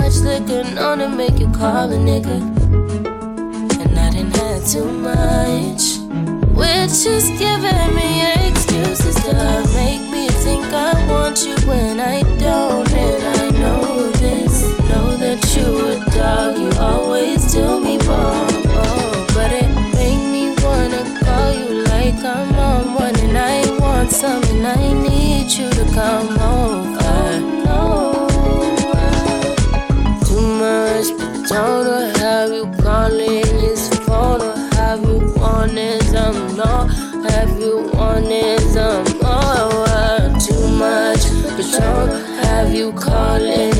much liquor on to make you call a nigga. And I didn't have too much. Which is giving me excuses to make me think I want you when I don't. And I know this, know that you a dog, you always do me wrong. Oh, but it make me wanna call you like I'm on one and I want something. I need you to come over. How you calling? His phone or have you wanted some more? Have you wanted some more? Too much, don't have you calling